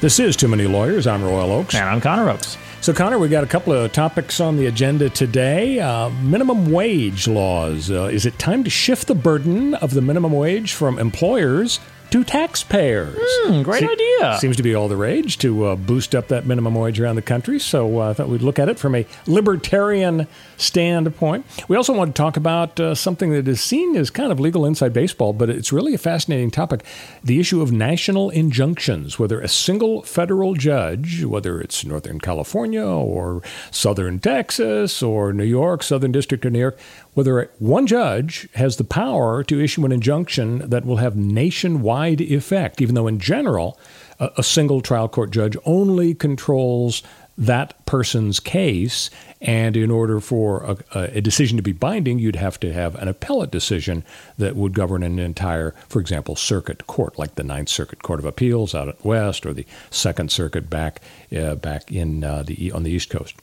This is Too Many Lawyers. I'm Royal Oakes. And I'm Connor Oakes. So, Connor, we got a couple of topics on the agenda today. Uh, minimum wage laws. Uh, is it time to shift the burden of the minimum wage from employers to taxpayers. Mm, great Se- idea. Seems to be all the rage to uh, boost up that minimum wage around the country. So uh, I thought we'd look at it from a libertarian standpoint. We also want to talk about uh, something that is seen as kind of legal inside baseball, but it's really a fascinating topic the issue of national injunctions, whether a single federal judge, whether it's Northern California or Southern Texas or New York, Southern District of New York, whether one judge has the power to issue an injunction that will have nationwide effect, even though in general, a, single trial court judge only controls that person's case. And in order for a, a, decision to be binding, you'd have to have an appellate decision that would govern an entire, for example, circuit court, like the Ninth Circuit Court of Appeals out at West, or the Second Circuit back uh, back in uh, the on the East Coast.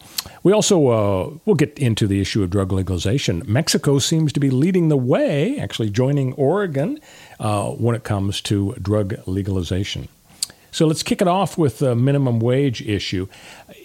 We also uh, we'll get into the issue of drug legalization. Mexico seems to be leading the way, actually joining Oregon uh, when it comes to drug legalization. So let's kick it off with the minimum wage issue.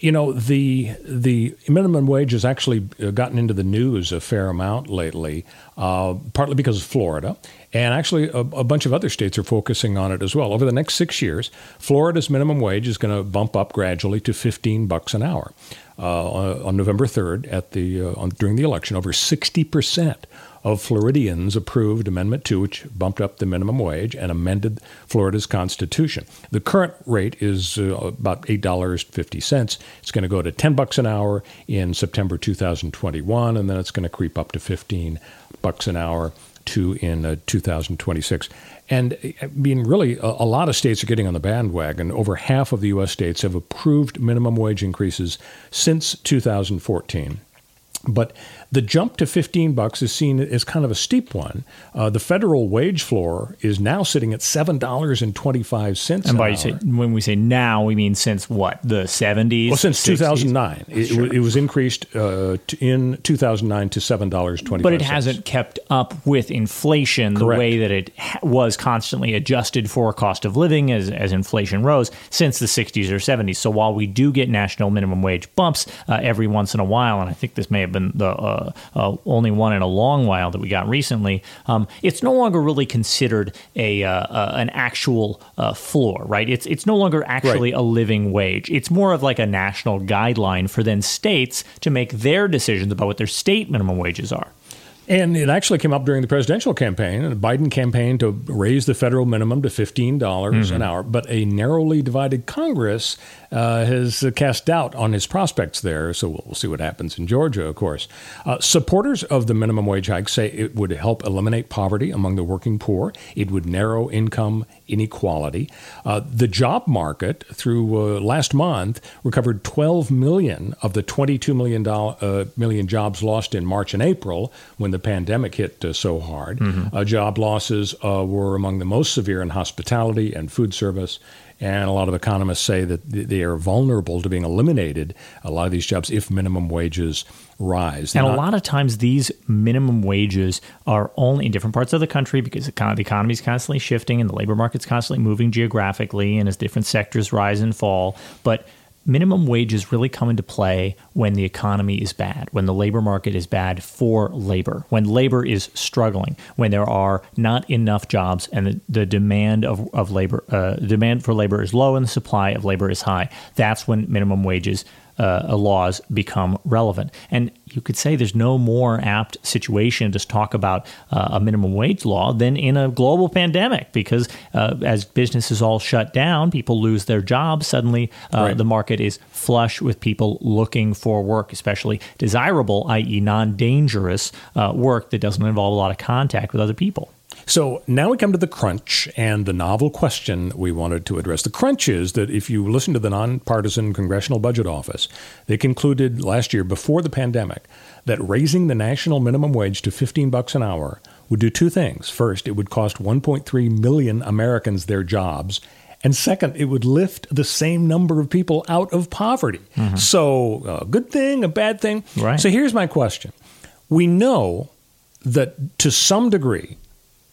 You know, the the minimum wage has actually uh, gotten into the news a fair amount lately, uh, partly because of Florida, and actually a, a, bunch of other states are focusing on it as well. Over the next six years, Florida's minimum wage is going to bump up gradually to 15 bucks an hour. Uh, on, on, November 3rd, at the uh, on, during the election, over 60 percent of Floridians approved Amendment 2, which bumped up the minimum wage and amended Florida's constitution. The current rate is uh, about $8.50. It's going to go to 10 bucks an hour in September 2021 and then it's going to creep up to 15 bucks an hour to in uh, 2026. And I mean, really, a, a, lot of states are getting on the bandwagon. Over half of the U.S. states have approved minimum wage increases since 2014. But the jump to 15 bucks is seen as kind of a steep one. Uh, the federal wage floor is now sitting at seven dollars and twenty five cents. And by say, when we say now, we mean since what the 70s? Well, since 2009, it, sure. it, was increased uh, in 2009 to seven dollars twenty. But it hasn't kept up with inflation Correct. the way that it was constantly adjusted for cost of living as as inflation rose since the 60s or 70s. So while we do get national minimum wage bumps uh, every once in a while, and I think this may have been the uh, uh, only one in a long while that we got recently. Um, it's no longer really considered a uh, uh an actual uh, floor, right? It's it's no longer actually right. a living wage. It's more of like a national guideline for then states to make their decisions about what their state minimum wages are. And it actually came up during the presidential campaign, and the Biden campaign to raise the federal minimum to $15 mm-hmm. an hour. But a narrowly divided Congress uh, has cast doubt on his prospects there. So we'll, we'll see what happens in Georgia, of course. Uh, supporters of the minimum wage hike say it would help eliminate poverty among the working poor, it would narrow income inequality. Uh, the job market through uh, last month recovered 12 million of the 22 million, uh, million jobs lost in March and April when the pandemic hit uh, so hard. Mm-hmm. job losses were among the most severe in hospitality and food service and a lot of economists say that they are vulnerable to being eliminated, a lot of these jobs, if minimum wages rise. and a lot of times these minimum wages are only in different parts of the country because the economy is constantly shifting and the labor market's constantly moving geographically and as different sectors rise and fall. But minimum wages really come into play when the economy is bad, when the labor market is bad for labor, when labor is struggling, when there are not enough jobs and the, the demand of, of labor, uh, demand for labor is low and the supply of labor is high. That's when minimum wages uh, laws become relevant. And you could say there's no more apt situation to talk about uh, a minimum wage law than in a global pandemic because uh, as businesses all shut down, people lose their jobs. Suddenly, uh, right. the market is flush with people looking for work, especially desirable, i.e., non dangerous uh, work that doesn't involve a lot of contact with other people. So now we come to the crunch and the novel question we wanted to address. The crunch is that if you listen to the nonpartisan Congressional Budget Office, they concluded last year before the pandemic that raising the national minimum wage to 15 bucks an hour would do two things. First, it would cost 1.3 million Americans their jobs, and second, it would lift the same number of people out of poverty. Mm-hmm. So, a good thing, a bad thing. Right. So, here's my question. We know that to some degree,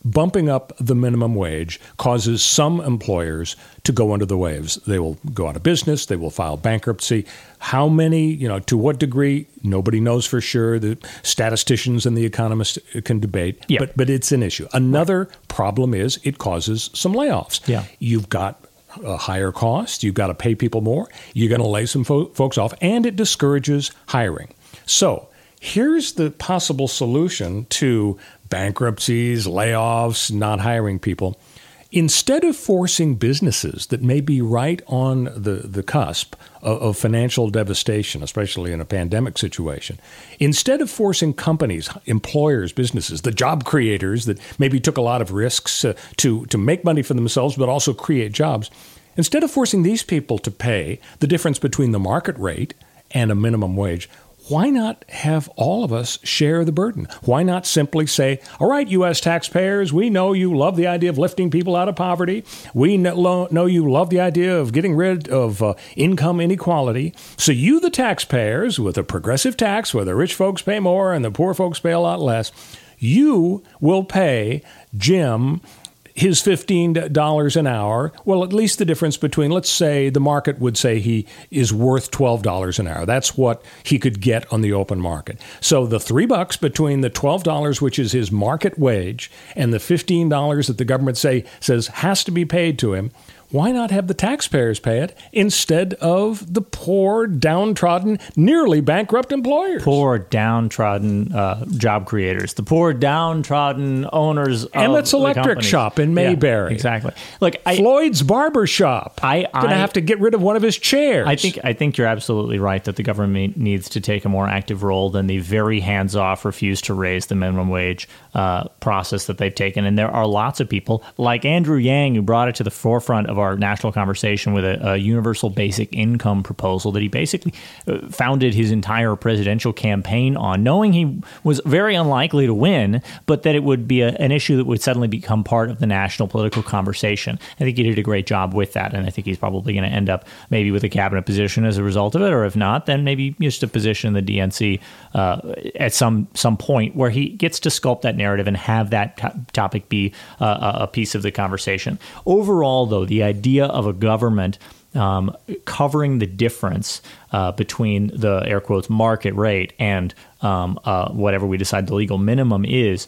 bumping up the minimum wage causes some employers to go under the waves. They will go out of business, they will file bankruptcy. How many, you know, to what degree, nobody knows for sure. The statisticians and the economists can debate, yeah. but, but it's an issue. Another right. problem is it causes some layoffs. Yeah. You've got a higher cost, you've got to pay people more, you're going to lay some fo- folks off, and it discourages hiring. So, here's the possible solution to bankruptcies, layoffs, not hiring people. Instead of forcing businesses that may be right on the, the cusp of, of financial devastation, especially in a pandemic situation, instead of forcing companies, employers, businesses, the job creators that maybe took a lot of risks uh, to, to make money for themselves but also create jobs, instead of forcing these people to pay the difference between the market rate and a minimum wage, why not have all of us share the burden? Why not simply say, all right, U.S. taxpayers, we know you love the idea of lifting people out of poverty. We know, you love the idea of getting rid of uh, income inequality. So, you, the taxpayers, with a progressive tax where the rich folks pay more and the poor folks pay a lot less, you will pay Jim his $15 an hour, well, at least the difference between, let's say the market would say he is worth $12 an hour. That's what he could get on the open market. So the three bucks between the $12, which is his market wage, and the $15 that the government say says has to be paid to him why not have the taxpayers pay it instead of the poor, downtrodden, nearly bankrupt employers? Poor, downtrodden uh, job creators, the poor, downtrodden owners of Emmett's Electric Shop in Mayberry. Yeah, exactly. Like I, Floyd's Barber Shop. I, I going to have to get rid of one of his chairs. I think I think you're absolutely right that the government needs to take a more active role than the very hands-off refuse to raise the minimum wage uh, process that they've taken. And there are lots of people like Andrew Yang who brought it to the forefront of our national conversation with a, a universal basic income proposal that he basically uh, founded his entire presidential campaign on, knowing he was very unlikely to win, but that it would be a, an issue that would suddenly become part of the national political conversation. I think he did a great job with that, and I think he's probably going to end up maybe with a cabinet position as a result of it, or if not, then maybe just a position in the DNC uh, at some some point where he gets to sculpt that narrative and have that topic be uh, a piece of the conversation. Overall, though, the idea of a government um, covering the difference uh, between the air quotes market rate and um, uh, whatever we decide the legal minimum is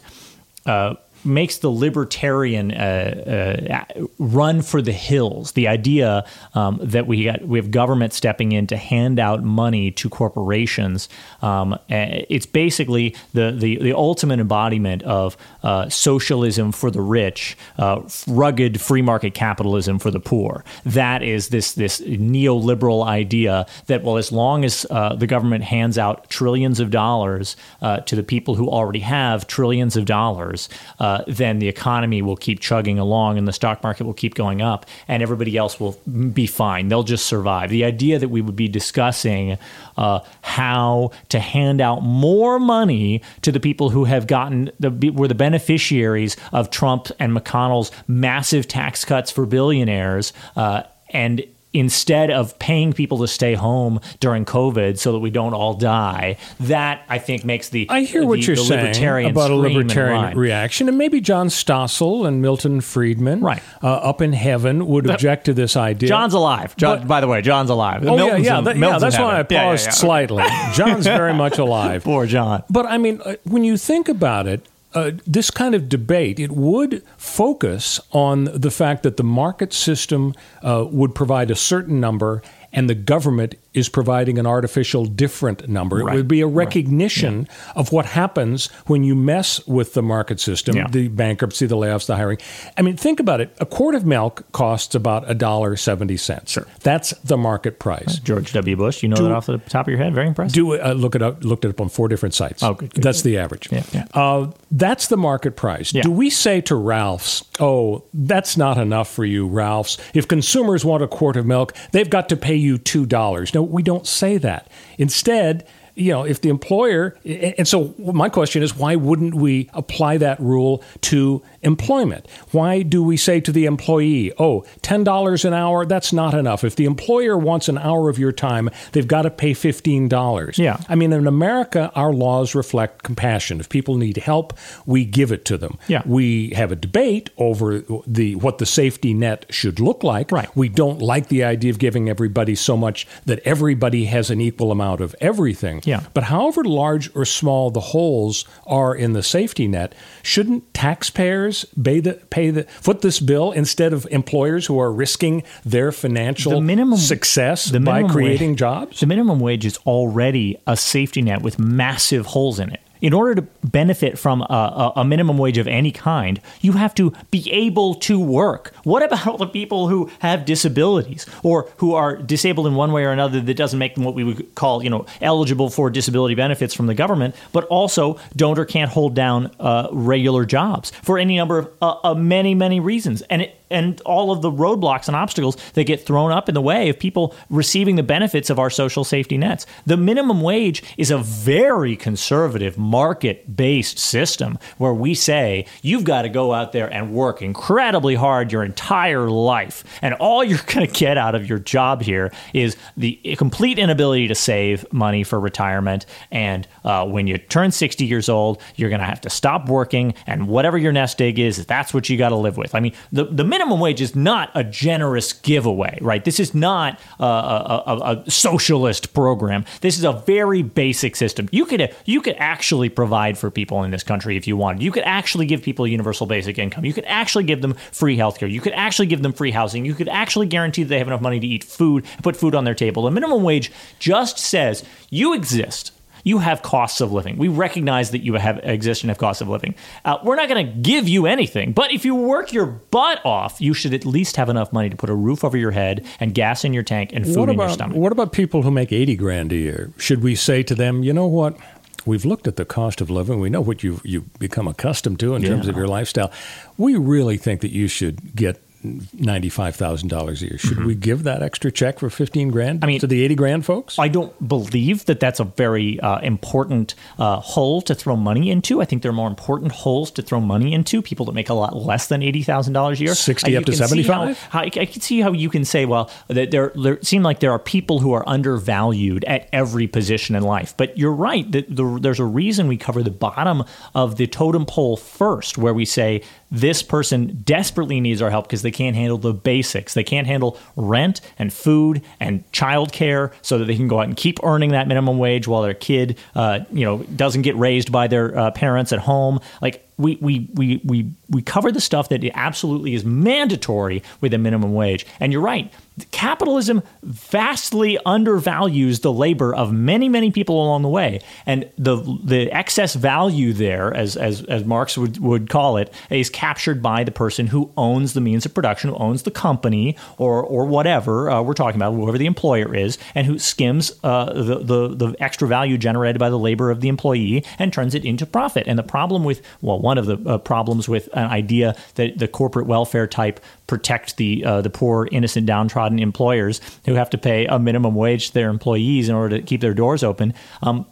uh, makes the libertarian uh, uh, run for the hills. The idea um, that we got we have government stepping in to hand out money to corporations. Um, it's basically the, the the ultimate embodiment of uh, socialism for the rich, uh, rugged free market capitalism for the poor. That is this this neoliberal idea that well, as long as uh, the government hands out trillions of dollars uh, to the people who already have trillions of dollars uh, then the economy will keep chugging along and the stock market will keep going up and everybody else will be fine. They'll just survive. The idea that we would be discussing uh, how to hand out more money to the people who have gotten the were the beneficiaries of Trump and McConnell's massive tax cuts for billionaires uh, and instead of paying people to stay home during COVID so that we don't all die, that I think makes the I hear what the, you're the saying about a libertarian reaction, and maybe John Stossel and Milton Friedman, right. uh, up in heaven, would object to this idea. John's alive. John, but, by the way, John's alive. Oh Milton's yeah, yeah, that, yeah that's why I paused yeah, yeah, slightly. John's very much alive. Poor John. But I mean, uh, when you think about it, uh, this kind of debate, it would focus on the fact that the market system uh, would provide a certain number and the government is providing an artificial different number. Right. It would be a recognition of what happens when you mess with the market system, Yeah. the bankruptcy, the layoffs, the hiring. I mean, think about it. A quart of milk costs about a dollar seventy cents. Sure. That's the market price. George W. Bush, you know Do- that off the top of your head? Very impressive. Do uh, look it up. Looked it up on four different sites. Oh, good, good, That's the average. Yeah, yeah. Uh, that's the market price. Yeah. Do we say to Ralph's, "Oh, that's not enough for you, Ralph's. If consumers want a quart of milk, they've got to pay you two dollars." No, we don't say that. Instead. You know, if the employer, and so my question is, why wouldn't we apply that rule to employment? Why do we say to the employee, oh, $10 an hour, that's not enough. If the employer wants an hour of your time, they've got to pay $15. Yeah. I mean, in America, our laws reflect compassion. If people need help, we give it to them. Yeah. We have a debate over the what the safety net should look like. Right. We don't like the idea of giving everybody so much that everybody has an equal amount of everything. Yeah. But however large or small the holes are in the safety net, shouldn't taxpayers pay the, pay the foot this bill instead of employers who are risking their financial The minimum- success the by creating wage- jobs? The minimum wage is already a safety net with massive holes in it. In order to benefit from a, a, minimum wage of any kind, you have to be able to work. What about all the people who have disabilities or who are disabled in one way or another that doesn't make them what we would call, you know, eligible for disability benefits from the government, but also don't or can't hold down uh, regular jobs for any number of uh, uh, many, many reasons. And it, and all of the roadblocks and obstacles that get thrown up in the way of people receiving the benefits of our social safety nets. The minimum wage is a very conservative market based system where we say you've got to go out there and work incredibly hard your entire life. And all you're going to get out of your job here is the complete inability to save money for retirement. And uh, when you turn 60 years old, you're going to have to stop working. And whatever your nest egg is, that's what you got to live with. I mean, the, the minimum wage is not a generous giveaway, right? This is not a, a, a, a socialist program. This is a very basic system. You could you could actually provide for people in this country if you wanted. You could actually give people universal basic income. You could actually give them free healthcare. You could actually give them free housing. You could actually guarantee that they have enough money to eat food, put food on their table. The minimum wage just says you exist you have costs of living. We recognize that you have exist and have costs of living. Uh, we're not going to give you anything, but if you work your butt off, you should at least have enough money to put a roof over your head and gas in your tank and food what in about your stomach. what about people who make eighty grand a year? Should we say to them, you know what? We've looked at the cost of living. We know what you you become accustomed to in terms of your lifestyle. We really think that you should get ninety five thousand dollars a year. Should we give that extra check for fifteen grand Mm-hmm. I mean- to the eighty grand folks? I don't believe that that's a very uh, important uh, hole to throw money into. I think there are more important holes to throw money into. People that make a lot less than eighty thousand dollars a year, 60 Uh, up to can see 75? how- how- I can see how you can say, well, that there, there seem like there are people who are undervalued at every position in life. But you're right. That the, there's a reason we cover the bottom of the totem pole first, where we say this person desperately needs our help because they can't handle the basics. They can't handle rent and food and childcare, so that they can go out and keep earning that minimum wage while their kid, uh, you know, doesn't get raised by their uh, parents at home. Like we we we we we cover the stuff that absolutely is mandatory with a minimum wage. And you're right. Capitalism vastly undervalues the labor of many, many people along the way, and the the excess value there, as as, as Marx would, would call it, is captured by the person who owns the means of production, who owns the company or or whatever uh, we're talking about, whoever the employer is, and who skims uh, the, the the extra value generated by the labor of the employee and turns it into profit. And the problem with well, one of the uh, problems with an idea that the corporate welfare type protect the uh, the poor, innocent, downtrodden employers who have to pay a minimum wage to their employees in order to keep their doors open. Um,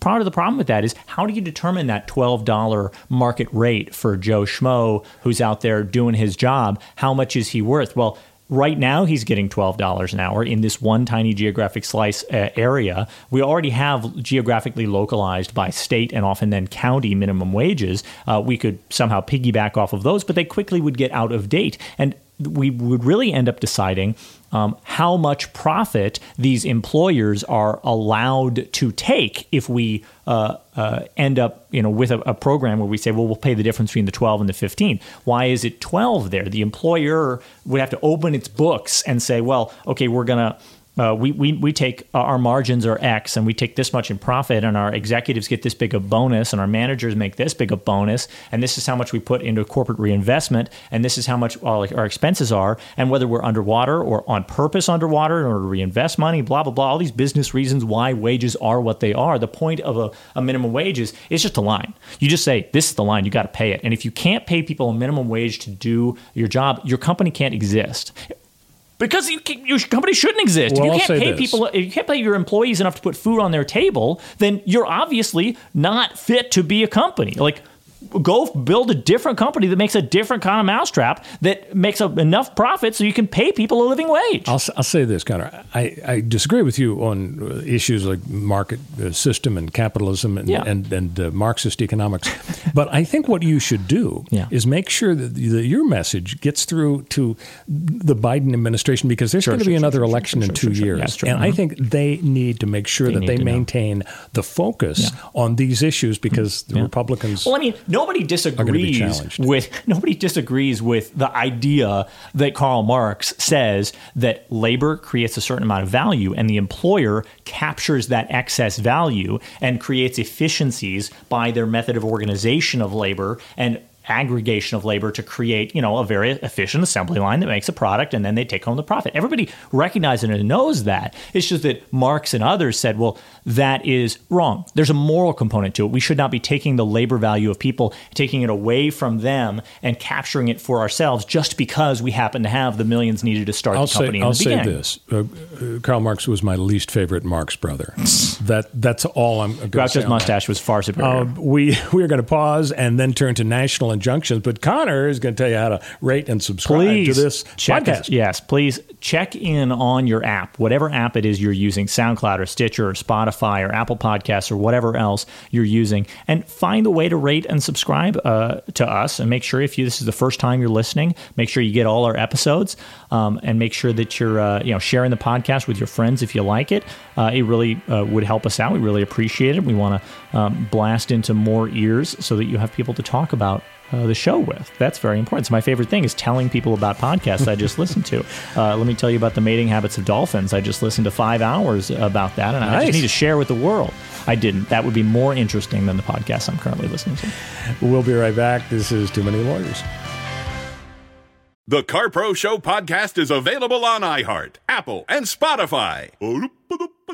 part of the problem with that is how do you determine that $12 market rate for Joe Schmo who's out there doing his job? How much is he worth? Well, right now he's getting $12 an hour in this one tiny geographic slice uh, area. We already have geographically localized by state and often then county minimum wages. Uh, we could somehow piggyback off of those, but they quickly would get out of date. And we would really end up deciding um, how much profit these employers are allowed to take if we uh, uh, end up, you know, with a, a program where we say, well, we'll pay the difference between the 12 and the 15. Why is it 12 there? The employer would have to open its books and say, well, okay, we're gonna uh, we, we, we take uh, our margins are X and we take this much in profit, and our executives get this big a bonus, and our managers make this big a bonus, and this is how much we put into corporate reinvestment, and this is how much all our expenses are, and whether we're underwater or on purpose underwater in order to reinvest money, blah, blah, blah, all these business reasons why wages are what they are. The point of a, a minimum wage is it's just a line. You just say, this is the line, you got to pay it. And if you can't pay people a minimum wage to do your job, your company can't exist because you, your company shouldn't exist. Well, if you can't pay this. people, if you can't pay your employees enough to put food on their table, then you're obviously not fit to be a company. Like, go build a different company that makes a different kind of mousetrap that makes a, enough profit so you can pay people a living wage. I'll, I'll say this, Connor. I, I disagree with you on uh, issues like market uh, system and capitalism and Yeah. and, and uh, Marxist economics. but I think what you should do Yeah. is make sure that, that your message gets through to the Biden administration because there's Sure, going to sure, be sure, another election in two years. Yeah. And I Mhm. think they need to make sure They that they to know. maintain the focus on these issues because the Republicans. Well, I mean, nobody disagrees with nobody disagrees with the idea that Karl Marx says that labor creates a certain amount of value, and the employer captures that excess value and creates efficiencies by their method of organization of labor and aggregation of labor to create, you know, a very efficient assembly line that makes a product and then they take home the profit. Everybody recognizes and knows that. It's just that Marx and others said, well, that is wrong. There's a moral component to it. We should not be taking the labor value of people, taking it away from them and capturing it for ourselves just because we happen to have the millions needed to start I'll the company say, I'll say beginning. this: uh, uh, Karl Marx was my least favorite Marx brother. that that's all I'm. going to say Groucho's mustache was far superior. Uh, we we are going to pause and then turn to national injunctions. But Connor is going to tell you how to rate and subscribe please to this podcast. us- yes, please check in on your app, whatever app it is you're using, SoundCloud or Stitcher or Spotify or Apple Podcasts or whatever else you're using, and find a way to rate and subscribe uh, to us. And make sure if you this is the first time you're listening, make sure you get all our episodes, um, and make sure that you're uh, you know sharing the podcast with your friends if you like it. Uh, it really uh, would help us out. We really appreciate it. We want to um, blast into more ears so that you have people to talk about uh, the show with. That's very important. So my favorite thing is telling people about podcasts I just listened to. Uh, let me tell you about the mating habits of dolphins. I just listened to five hours about that, and I just need to share with the world. I didn't. That would be more interesting than the podcast I'm currently listening to. We'll be right back. This is Too Many Lawyers. The CarPro Show podcast is available on iHeart, Apple, and Spotify.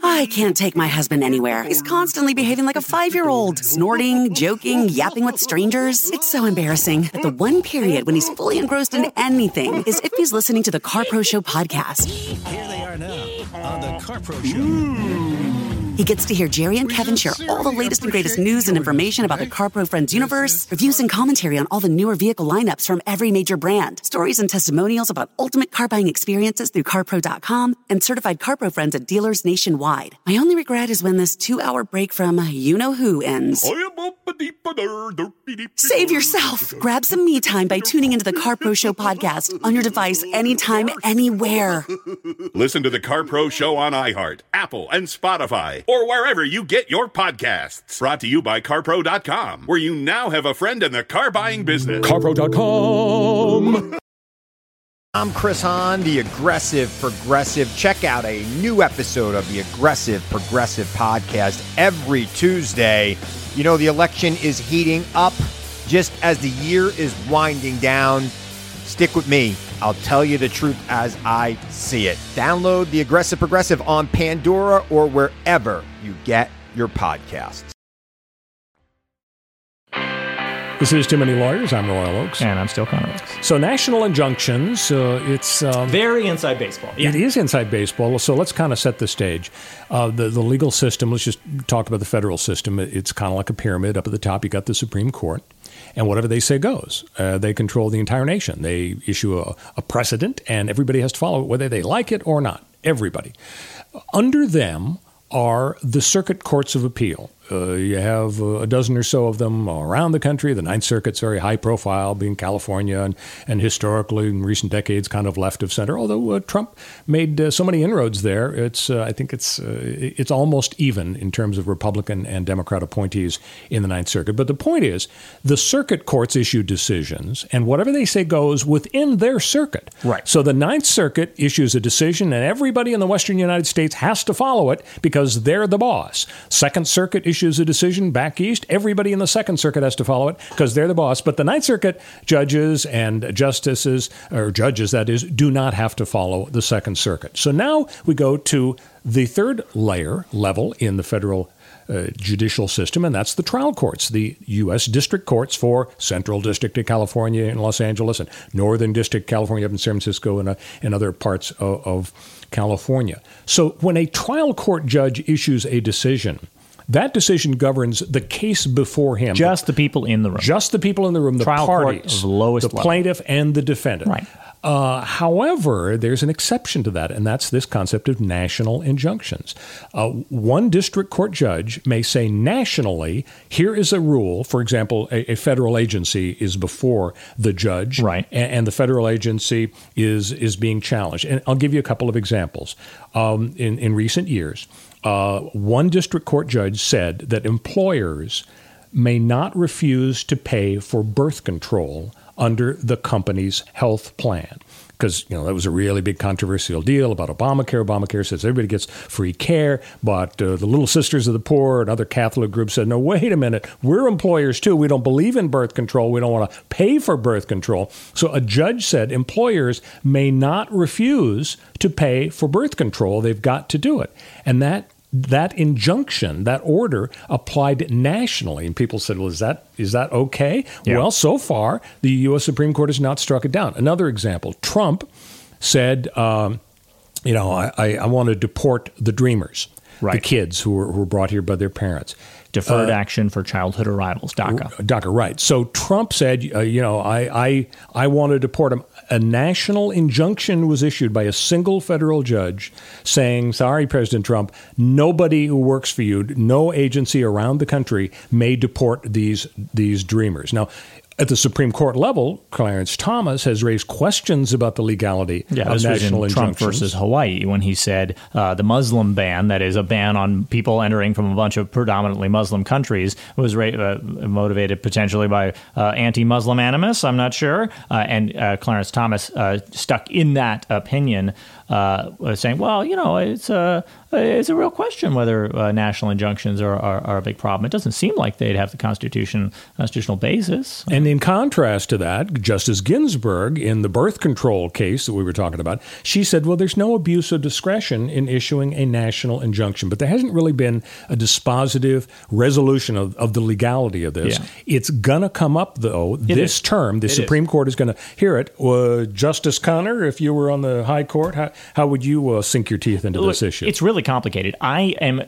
I can't take my husband anywhere. He's constantly behaving like a five year old, snorting, joking, yapping with strangers. It's so embarrassing. But the one period when he's fully engrossed in anything is if he's listening to the CarPro Show podcast. Here they are now on the CarPro Show. Hmm. He gets to hear Jerry and Kevin share all the latest and greatest news and information about the CarPro Friends universe, reviews and commentary on all the newer vehicle lineups from every major brand, stories and testimonials about ultimate car buying experiences through CarPro.com, and certified CarPro friends at dealers nationwide. My only regret is when this two hour break from you know who ends. Save yourself. Grab some me time by tuning into the CarPro Show podcast on your device anytime, anywhere. Listen to the CarPro Show on iHeart, Apple, and Spotify, or wherever you get your podcasts. Brought to you by CarPro.com, where you now have a friend in the car buying business. CarPro.com. I'm Chris Hahn, the Aggressive Progressive. Check out a new episode of the Aggressive Progressive podcast every Tuesday. You know, the election is heating up just as the year is winding down. Stick with me. I'll tell you the truth as I see it. Download the Aggressive Progressive on Pandora or wherever you get your podcasts. This is Too Many Lawyers. I'm Royal Oakes. And I'm still Connor Oakes. So, national injunctions, uh, it's. Um, Very inside baseball. Yeah. It is inside baseball, so let's kind of set the stage. Uh, the the legal system. Let's just talk about the federal system. It's kind of like a pyramid. Up at the top, you got the Supreme Court, and whatever they say goes. Uh, they control the entire nation. They issue a, a precedent, and everybody has to follow it, whether they like it or not. Everybody. Under them are the circuit courts of appeal. Uh, you have uh, a dozen or so of them around the country. The Ninth Circuit's very high profile, being California, and, and historically in recent decades, kind of left of center. Although uh, Trump made uh, so many inroads there, it's uh, I think it's uh, it's almost even in terms of Republican and Democrat appointees in the Ninth Circuit. But the point is, the circuit courts issue decisions, and whatever they say goes within their circuit. Right. So the Ninth Circuit issues a decision, and everybody in the Western United States has to follow it because they're the boss. Second Circuit issues a decision back east, everybody in the Second Circuit has to follow it because they're the boss. But the Ninth Circuit judges and justices, or judges that is, do not have to follow the Second Circuit. So now we go to the third layer level in the federal uh, judicial system, and that's the trial courts, the U.S. district courts for Central District of California in Los Angeles and Northern District California up in San Francisco and, uh, and other parts of, of California. So when a trial court judge issues a decision, that decision governs the case before him. Just the people in the room. Just the people in the room, the Trial parties, the level. plaintiff and the defendant. Right. Uh, however, there's an exception to that, and that's this concept of national injunctions. Uh, one district court judge may say nationally, here is a rule. For example, a, a federal agency is before the judge, Right. and, and the federal agency is is being challenged. And I'll give you a couple of examples. Um, in in recent years, uh, one district court judge said that employers may not refuse to pay for birth control under the company's health plan. Because you know that was a really big controversial deal about Obamacare. Obamacare says everybody gets free care, but uh, the Little Sisters of the Poor and other Catholic groups said, "No, wait a minute. We're employers too. We don't believe in birth control. We don't want to pay for birth control." So a judge said employers may not refuse to pay for birth control. They've got to do it, and that that injunction, that order applied nationally, and people said, "Well, is that is that okay?" Yeah. Well, so far the U.S. Supreme Court has not struck it down. Another example: Trump said, um, "You know, I, I, I want to deport the Dreamers, the kids who were, who were brought here by their parents." Deferred Uh, action for childhood arrivals, DACA. DACA, right. So Trump said, uh, you know, I, I, I want to deport him. A national injunction was issued by a single federal judge saying, sorry, President Trump, nobody who works for you, no agency around the country may deport these, these dreamers. Now, at the Supreme Court level, Clarence Thomas has raised questions about the legality Yeah, of was in national Trump injunctions. versus Hawaii when he said uh, the Muslim ban, that is a ban on people entering from a bunch of predominantly Muslim countries, was ra- uh, motivated potentially by uh, anti-Muslim animus. I'm not sure. Uh, and uh, Clarence Thomas uh, stuck in that opinion, uh, saying, "Well, you know, it's a it's a real question whether uh, national injunctions are, are, are a big problem. It doesn't seem like they'd have the constitution constitutional basis." And in contrast to that, Justice Ginsburg, in the birth control case that we were talking about, she said, well, there's no abuse of discretion in issuing a national injunction. But there hasn't really been a dispositive resolution of, of the legality of this. Yeah. It's going to come up, though, this is. term. The It Supreme Court is going to hear it. Uh, Justice Connor, if you were on the high court, how, how would you uh, sink your teeth into this issue? It's really complicated. I am uh,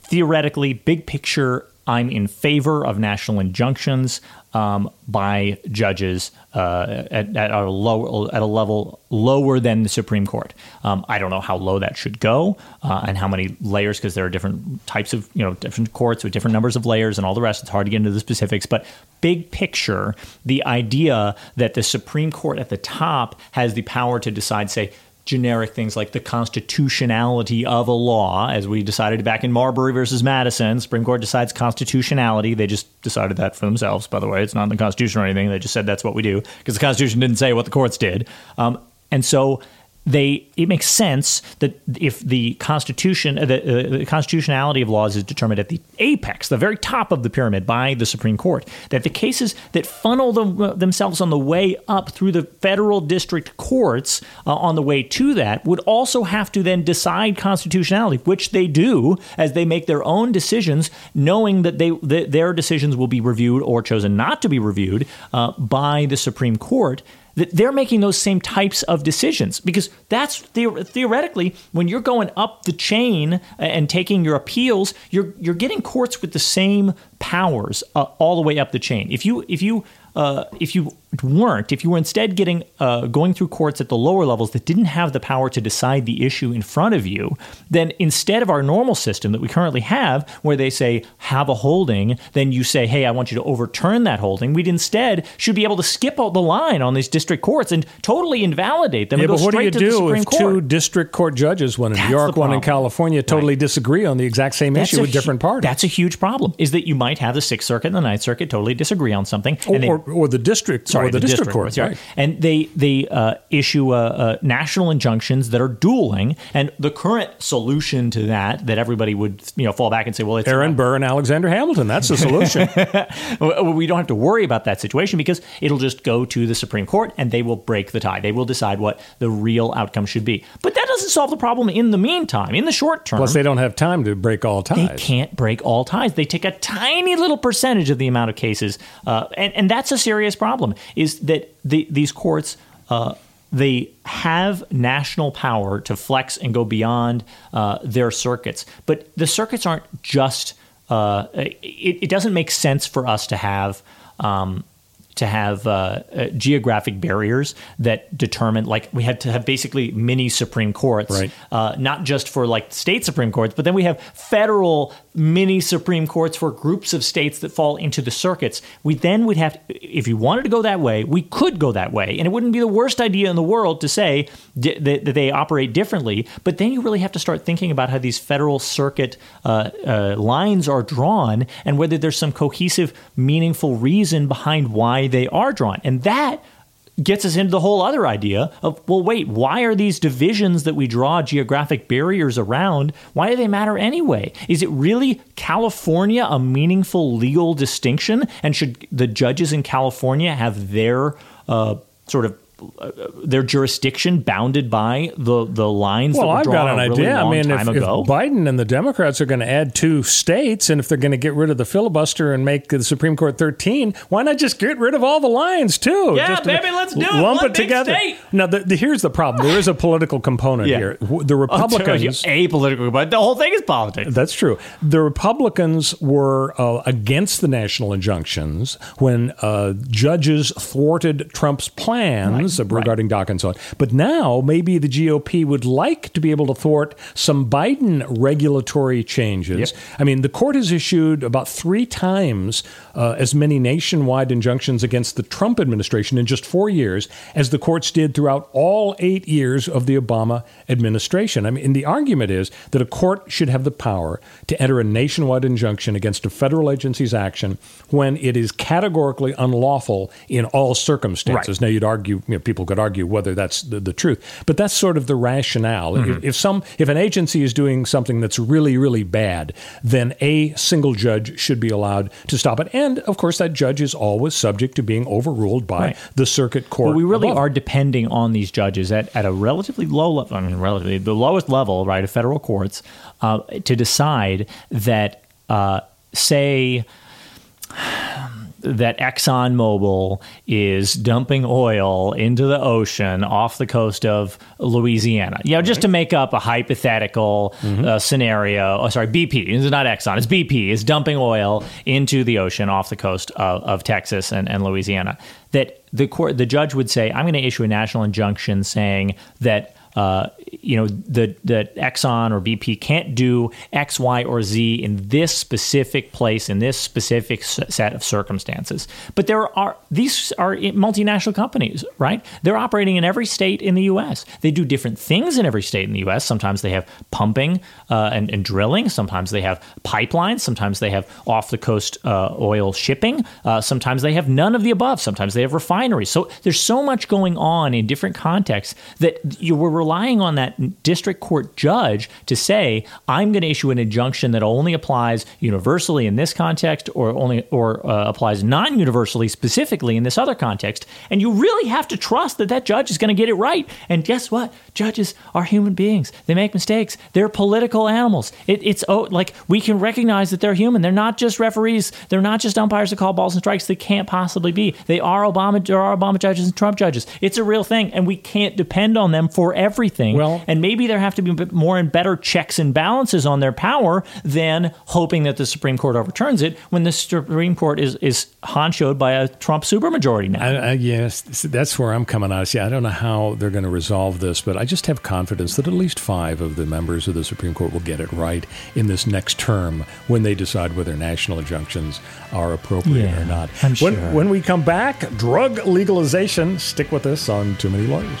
theoretically, big picture, I'm in favor of national injunctions um, by judges uh, at, at a low at a level lower than the Supreme Court. Um, I don't know how low that should go uh, and how many layers because there are different types of you know different courts with different numbers of layers and all the rest. It's hard to get into the specifics, but big picture, the idea that the Supreme Court at the top has the power to decide, say generic things like the constitutionality of a law, as we decided back in Marbury versus Madison. Supreme Court decides constitutionality. They just decided that for themselves, by the way. It's not in the Constitution or anything. They just said that's what we do because the Constitution didn't say what the courts did. Um, and so they it makes sense that if the constitution the, uh, the constitutionality of laws is determined at the apex the very top of the pyramid by the supreme court that the cases that funnel them, uh, themselves on the way up through the federal district courts uh, on the way to that would also have to then decide constitutionality which they do as they make their own decisions knowing that they that their decisions will be reviewed or chosen not to be reviewed uh, by the supreme court that they're making those same types of decisions. Because that's the- theoretically when you're going up the chain and taking your appeals you're you're getting courts with the same powers uh, all the way up the chain. If you if you uh, if you weren't, if you were instead getting uh, going through courts at the lower levels that didn't have the power to decide the issue in front of you, then instead of our normal system that we currently have, where they say have a holding, then you say, hey, I want you to overturn that holding. We'd instead should be able to skip out the line on these district courts and totally invalidate them. Yeah, and go but what do you to do if Court. two district court judges, one in New York, one in. California, totally disagree on the exact same That's issue with different parties? That's a huge problem. Is that you might have the Sixth Circuit and the Ninth Circuit totally disagree on something, or, or, or the district, sorry, or the, district, court, yeah. right? and they they uh, issue uh, national injunctions that are dueling. And the current solution to that, that everybody would you know fall back and say, well, it's Aaron Burr and Alexander Hamilton. That's the solution. Well, we don't have to worry about that situation because it'll just go to the Supreme Court and they will break the tie. They will decide what the real outcome should be. But that doesn't solve the problem in the meantime. In the short term, Plus, they don't have time to break all ties. they can't break all ties. They take a tiny little percentage of the amount of cases, uh, and and that's a serious problem. Is that the, these courts? Uh, they have national power to flex and go beyond uh, their circuits, but the circuits aren't just. Uh, it, it doesn't make sense for us to have. Um, to have uh, uh, geographic barriers that determine, like, we had to have basically mini Supreme Courts, Right. uh, not just for like state Supreme Courts, but then we have federal mini Supreme Courts for groups of states that fall into the circuits. We then would have, if you wanted to go that way, we could go that way. And it wouldn't be the worst idea in the world to say di- that, that they operate differently. But then you really have to start thinking about how these federal circuit uh, uh, lines are drawn and whether there's some cohesive, meaningful reason behind why they are drawn. And that gets us into the whole other idea of well wait why are these divisions that we draw geographic barriers around why do they matter anyway is it really california a meaningful legal distinction and should the judges in california have their uh, sort of their jurisdiction bounded by the the lines that Well, were I've drawn got an a really idea. I mean, if, if. Biden and the Democrats are going to add two states, and if they're going to get rid of the filibuster and make the Supreme Court 13, why not just get rid of all the lines, too? Yeah, Just baby, let's do it. Lump One it together. state. Now, the, the, here's the problem. There is a political component Yeah. here. The I'll tell you, Republicans. apolitical but the whole thing is politics That's true. The Republicans were uh, against the national injunctions when uh, judges thwarted Trump's plans regarding DACA and so on. But now maybe the GOP would like to be able to thwart some Biden regulatory changes. I mean, the court has issued about three times uh, as many nationwide injunctions against the Trump administration in just four years as the courts did throughout all eight years of the Obama administration. I mean, the argument is that a court should have the power to enter a nationwide injunction against a federal agency's action when it is categorically unlawful in all circumstances. Now, you'd argue, you know, people could argue whether that's the, the truth, but that's sort of the rationale. If, if some, if an agency is doing something that's really, really bad, then a single judge should be allowed to stop it. And of course, that judge is always subject to being overruled by Right. the circuit court. We really above. are depending on these judges at, at a relatively low level, I mean, relatively the lowest level, right, of federal courts, uh, to decide that, uh, say, that ExxonMobil is dumping oil into the ocean off the coast of Louisiana. You know, just to make up a hypothetical uh, scenario. Oh, sorry, BP. It's not Exxon. It's BP is dumping oil into the ocean off the coast of, of Texas and, and Louisiana. That the court, the judge would say, "I'm going to issue a national injunction saying that." Uh, you know, the that Exxon or BP can't do X, Y, or Z in this specific place in this specific set of circumstances. But there are these are multinational companies, right? They're operating in every state in the U.S. They do different things in every state in the U.S. Sometimes they have pumping uh, and, and drilling. Sometimes they have pipelines. Sometimes they have off the coast uh, oil shipping. Uh, sometimes they have none of the above. Sometimes they have refineries. So there's so much going on in different contexts that you were relying on that district court judge to say, I'm going to issue an injunction that only applies universally in this context or only or uh, applies non-universally specifically in this other context. And you really have to trust that that judge is going to get it right. And guess what? Judges are human beings. They make mistakes. They're political animals. It, it's oh, like we can recognize that they're human. They're not just referees. They're not just umpires that call balls and strikes. They can't possibly be. They are Obama. There are Obama judges and Trump judges. It's a real thing, and we can't depend on them forever everything. Well- and maybe there have to be more and better checks and balances on their power than hoping that the Supreme Court overturns it when the Supreme Court is is honchoed by a Trump supermajority now. I, I, yes, that's where I'm coming out. See, I don't know how they're going to resolve this, but I just have confidence that at least five of the members of the Supreme Court will get it right in this next term when they decide whether national injunctions are appropriate Yeah, or not. I'm when, sure. when we come back, drug legalization. Stick with us on Too Many Lawyers.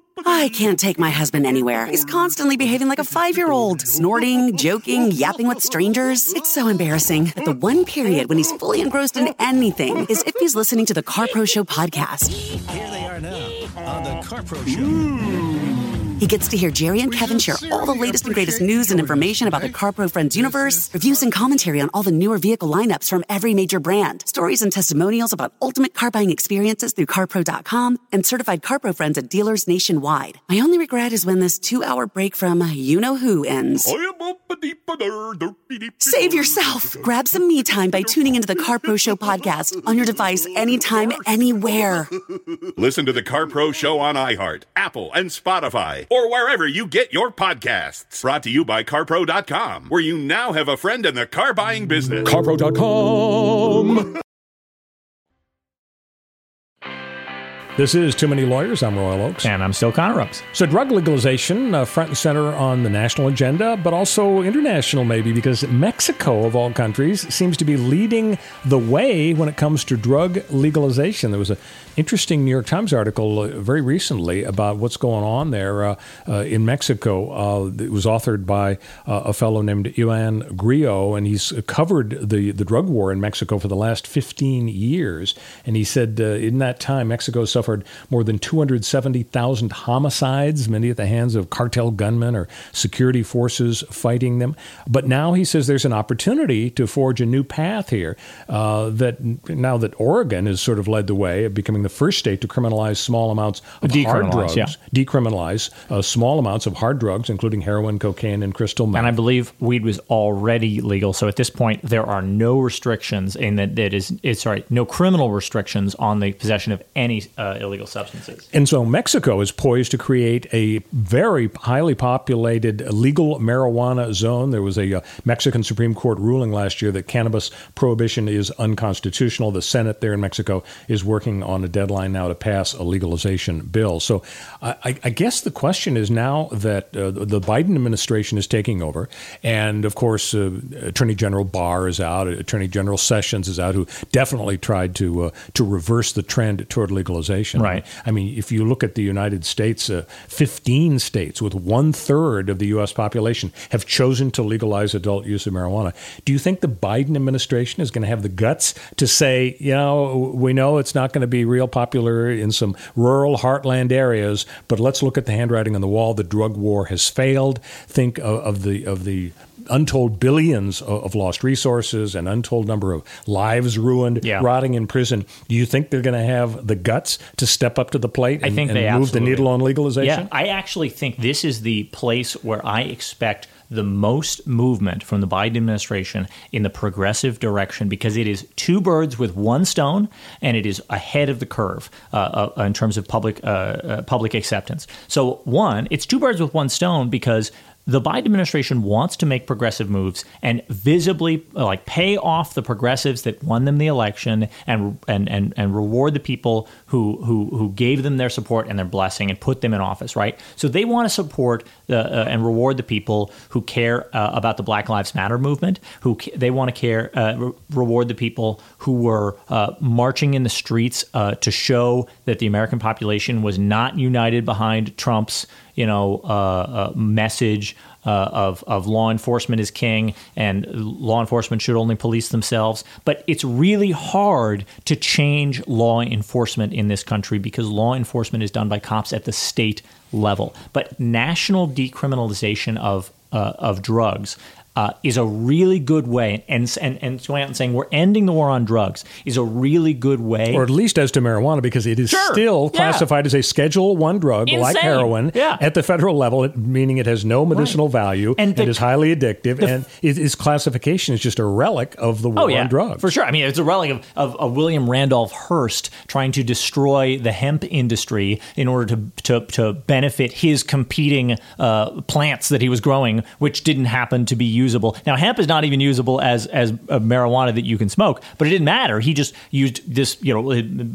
I can't take my husband anywhere. He's constantly behaving like a five year old, snorting, joking, yapping with strangers. It's so embarrassing that the one period when he's fully engrossed in anything is if he's listening to the CarPro Show podcast. Here they are now on the CarPro Show. Hmm. He gets to hear Jerry and Kevin share all the latest and greatest news and information about the CarPro Friends universe, reviews and commentary on all the newer vehicle lineups from every major brand, stories and testimonials about ultimate car buying experiences through CarPro.com, and certified CarPro friends at dealers nationwide. My only regret is when this two hour break from you know who ends. Save yourself. Grab some me time by tuning into the CarPro Show podcast on your device anytime, anywhere. Listen to the CarPro Show on iHeart, Apple, and Spotify, or wherever you get your podcasts. Brought to you by CarPro.com, where you now have a friend in the car buying business. CarPro.com. This is Too Many Lawyers. I'm Royal Oakes. and I'm still Connor Oakes. So, drug legalization, uh, front and center on the national agenda, but also international, maybe, because Mexico, of all countries, seems to be leading the way when it comes to drug legalization. There was an interesting New York Times article uh, very recently about what's going on there uh, uh, in Mexico. Uh, it was authored by uh, a fellow named Ioan Grillo, and he's covered the, the drug war in Mexico for the last 15 years. And he said uh, in that time, Mexico suffered more than 270,000 homicides, many at the hands of cartel gunmen or security forces fighting them. But now he says there's an opportunity to forge a new path here. Uh, that now that Oregon has sort of led the way of becoming the first state to criminalize small amounts of hard drugs, yeah. decriminalize uh, small amounts of hard drugs, including heroin, cocaine, and crystal meth. And I believe weed was already legal. So at this point, there are no restrictions in that that is it's sorry, no criminal restrictions on the possession of any uh, illegal substances. And so Mexico is poised to create a very highly populated legal marijuana zone. There was a uh, Mexican Supreme Court ruling last year that cannabis prohibition is unconstitutional. The Senate there in Mexico is working on a deadline now to pass a legalization bill. So I, I guess the question is now that uh, the Biden administration is taking over, and of course, uh, Attorney General Barr is out, Attorney General Sessions is out, who definitely tried to uh, to reverse the trend toward legalization. Right. I mean, if you look at the United States, uh, 15 states with one third of the U.S. population have chosen to legalize adult use of marijuana. Do you think the Biden administration is going to have the guts to say, you know, we know it's not going to be real popular in some rural heartland areas, but let's look at the handwriting on the wall. The drug war has failed. Think of, of the of the untold billions of, lost resources and untold number of lives ruined, Yeah. rotting in prison. Do you think they're going to have the guts to step up to the plate I and, think and they move absolutely- the needle on legalization? Yeah, I actually think this is the place where I expect the most movement from the Biden administration in the progressive direction because it is two birds with one stone and it is ahead of the curve uh, uh, in terms of public uh, uh, public acceptance. So one, it's two birds with one stone because the Biden administration wants to make progressive moves and visibly uh, like pay off the progressives that won them the election and and and, and reward the people who, who who gave them their support and their blessing and put them in office, right? So they want to support uh, and reward the people who care uh, about the Black Lives Matter movement, who ca- they want to care uh, re- reward the people who were uh, marching in the streets to show that the American population was not united behind Trump's you know, uh, uh, message uh, of of law enforcement is king and law enforcement should only police themselves. But it's really hard to change law enforcement in this country because law enforcement is done by cops at the state level. But national decriminalization of uh, of drugs uh, is a really good way, and, and and going out and saying we're ending the war on drugs is a really good way, or at least as to marijuana, because it is Sure. still Yeah. classified as a Schedule One drug, like heroin, Yeah. at the federal level, meaning it has no medicinal value And the- is highly addictive, the- and it, its classification is just a relic of the war Oh yeah, on drugs. for sure. I mean, it's a relic of, of, of William Randolph Hearst trying to destroy the hemp industry in order to to, to benefit his competing uh, plants that he was growing, which didn't happen to be usable. Now, hemp is not even usable as as a marijuana that you can smoke, but it didn't matter. He just used this, you know,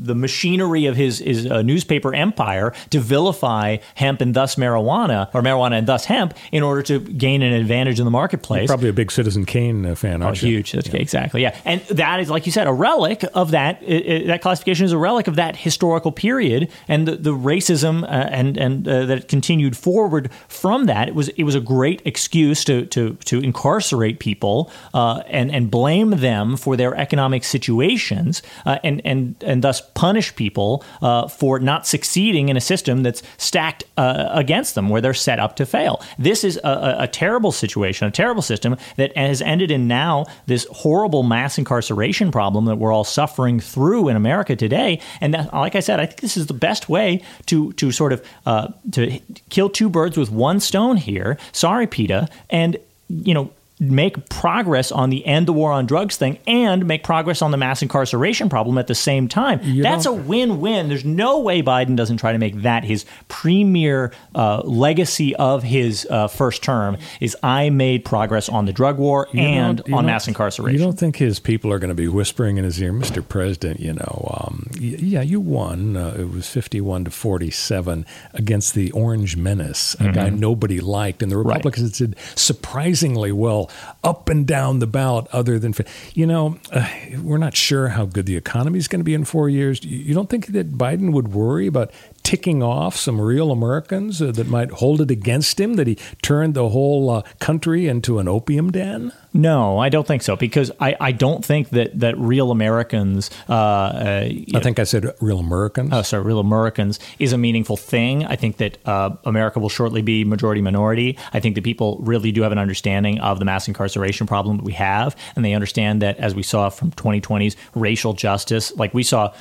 the machinery of his his uh, newspaper empire to vilify hemp and thus marijuana, or marijuana and thus hemp, in order to gain an advantage in the marketplace. Probably a big Citizen Kane uh, fan, Oh, aren't you? huge. That's exactly yeah, and that is like you said, a relic of that. that classification is a relic of that historical period and the, the racism uh, and and uh, that continued forward from that. It was it was a great excuse to to to incarcerate people uh, and and blame them for their economic situations uh, and and and thus punish people uh, for not succeeding in a system that's stacked uh, against them, where they're set up to fail. This is a, a, terrible situation, a terrible system that has ended in now this horrible mass incarceration problem that we're all suffering through in America today. And that, like I said, I think this is the best way to to sort of uh, to kill two birds with one stone here. Sorry, PETA, and you know make progress on the end the war on drugs thing and make progress on the mass incarceration problem at the same time. That's a win-win. There's no way Biden doesn't try to make that his premier uh, legacy of his uh, first term is I made progress on the drug war You and on mass incarceration. You don't think his people are going to be whispering in his ear, Mr. President? You know, um, yeah, you won. Uh, it was fifty-one to forty-seven against the Orange Menace, a guy Mhm. nobody liked, and the Republicans did surprisingly well up and down the ballot. Other than, you know, uh, we're not sure how good the economy is going to be in four years. You you don't think that Biden would worry about ticking off some real Americans uh, that might hold it against him that he turned the whole uh, country into an opium den? No, I don't think so because I, I don't think that, that real Americans. Uh, uh, I think I said real Americans. Oh, sorry, real Americans is a meaningful thing. I think that uh, America will shortly be majority minority. I think that people really do have an understanding of the mass incarceration problem that we have, and they understand that as we saw from 2020's racial justice, like we saw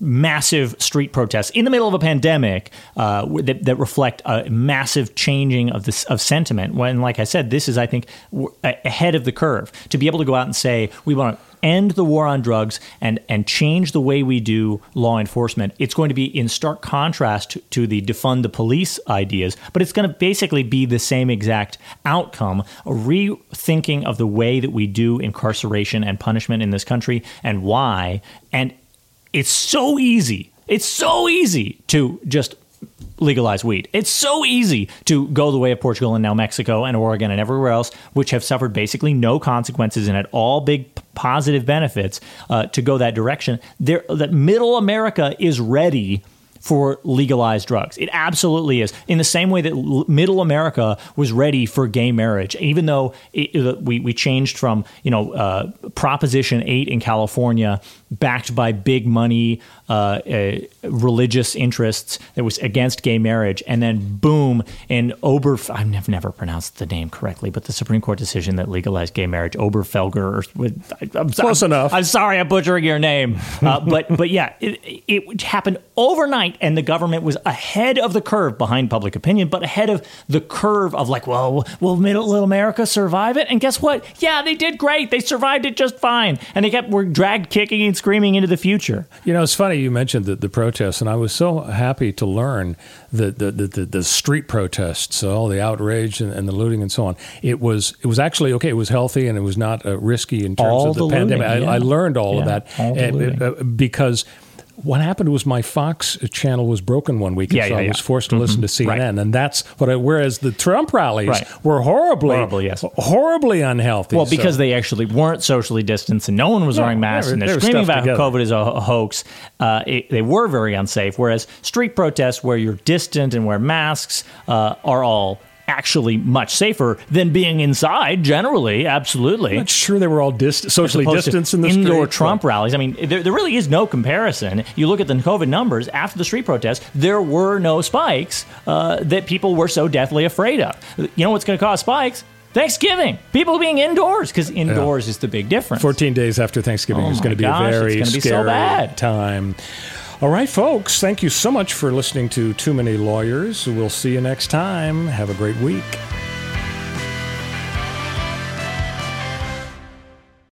massive street protests in the middle of a pandemic uh, that, that reflect a massive changing of this of sentiment. When, like I said, this is I think ahead of the curve to be able to go out and say we want to end the war on drugs and and change the way we do law enforcement. It's going to be in stark contrast to, to the defund the police ideas, but it's going to basically be the same exact outcome: a rethinking of the way that we do incarceration and punishment in this country and why. And it's so easy. It's so easy to just legalize weed. It's so easy to go the way of Portugal and now Mexico and Oregon and everywhere else, which have suffered basically no consequences and had all big positive benefits uh, to go that direction. There, that middle America is ready for legalized drugs. It absolutely is. In the same way that l- middle America was ready for gay marriage, even though it, it- we, we changed from, you know, uh, Proposition 8 in California, backed by big money uh, uh, religious interests that was against gay marriage. And then, boom, in Ober, I've never, pronounced the name correctly, but the Supreme Court decision that legalized gay marriage, Oberfelger, or I'm, Close I'm, enough. I'm sorry, I'm butchering your name, uh, but but yeah, it, it happened overnight, and the government was ahead of the curve behind public opinion, but ahead of the curve of like, well, will middle America survive it? And guess what? Yeah, they did great. They survived it just fine, and they kept were dragged kicking and screaming into the future. You know, it's funny you mentioned the, the protests, and I was so happy to learn that the, the, the, the street protests, all the outrage and, and the looting and so on. It was it was actually okay. It was healthy and it was not uh, risky in terms All of the, the pandemic. looting, I, I learned all of that all the uh, uh, because what happened was my Fox channel was broken one week, and Yeah, so yeah, I yeah. was forced to listen to Mhm. Right. CNN, and that's what. I, whereas the Trump rallies Right. were horribly, Horrible, yes. horribly unhealthy. Well, because so- they actually weren't socially distanced and no one was No, wearing masks they were- and they they're were screaming about how together. COVID is a, a hoax, uh, it, they were very unsafe. Whereas street protests, where you're distant and wear masks, uh, are all actually much safer than being inside generally. Absolutely. I'm not sure they were all dist- socially distanced in the indoor street, Trump rallies. I mean, there, there really is no comparison. You look at the COVID numbers after the street protests, there were no spikes uh, that people were so deathly afraid of. You know what's going to cause spikes? Thanksgiving. People being indoors because indoors is the big difference. 14 days after Thanksgiving Oh is going to be a very so scary bad. time. All right, folks, thank you so much for listening to Too Many Lawyers. We'll see you next time. Have a great week.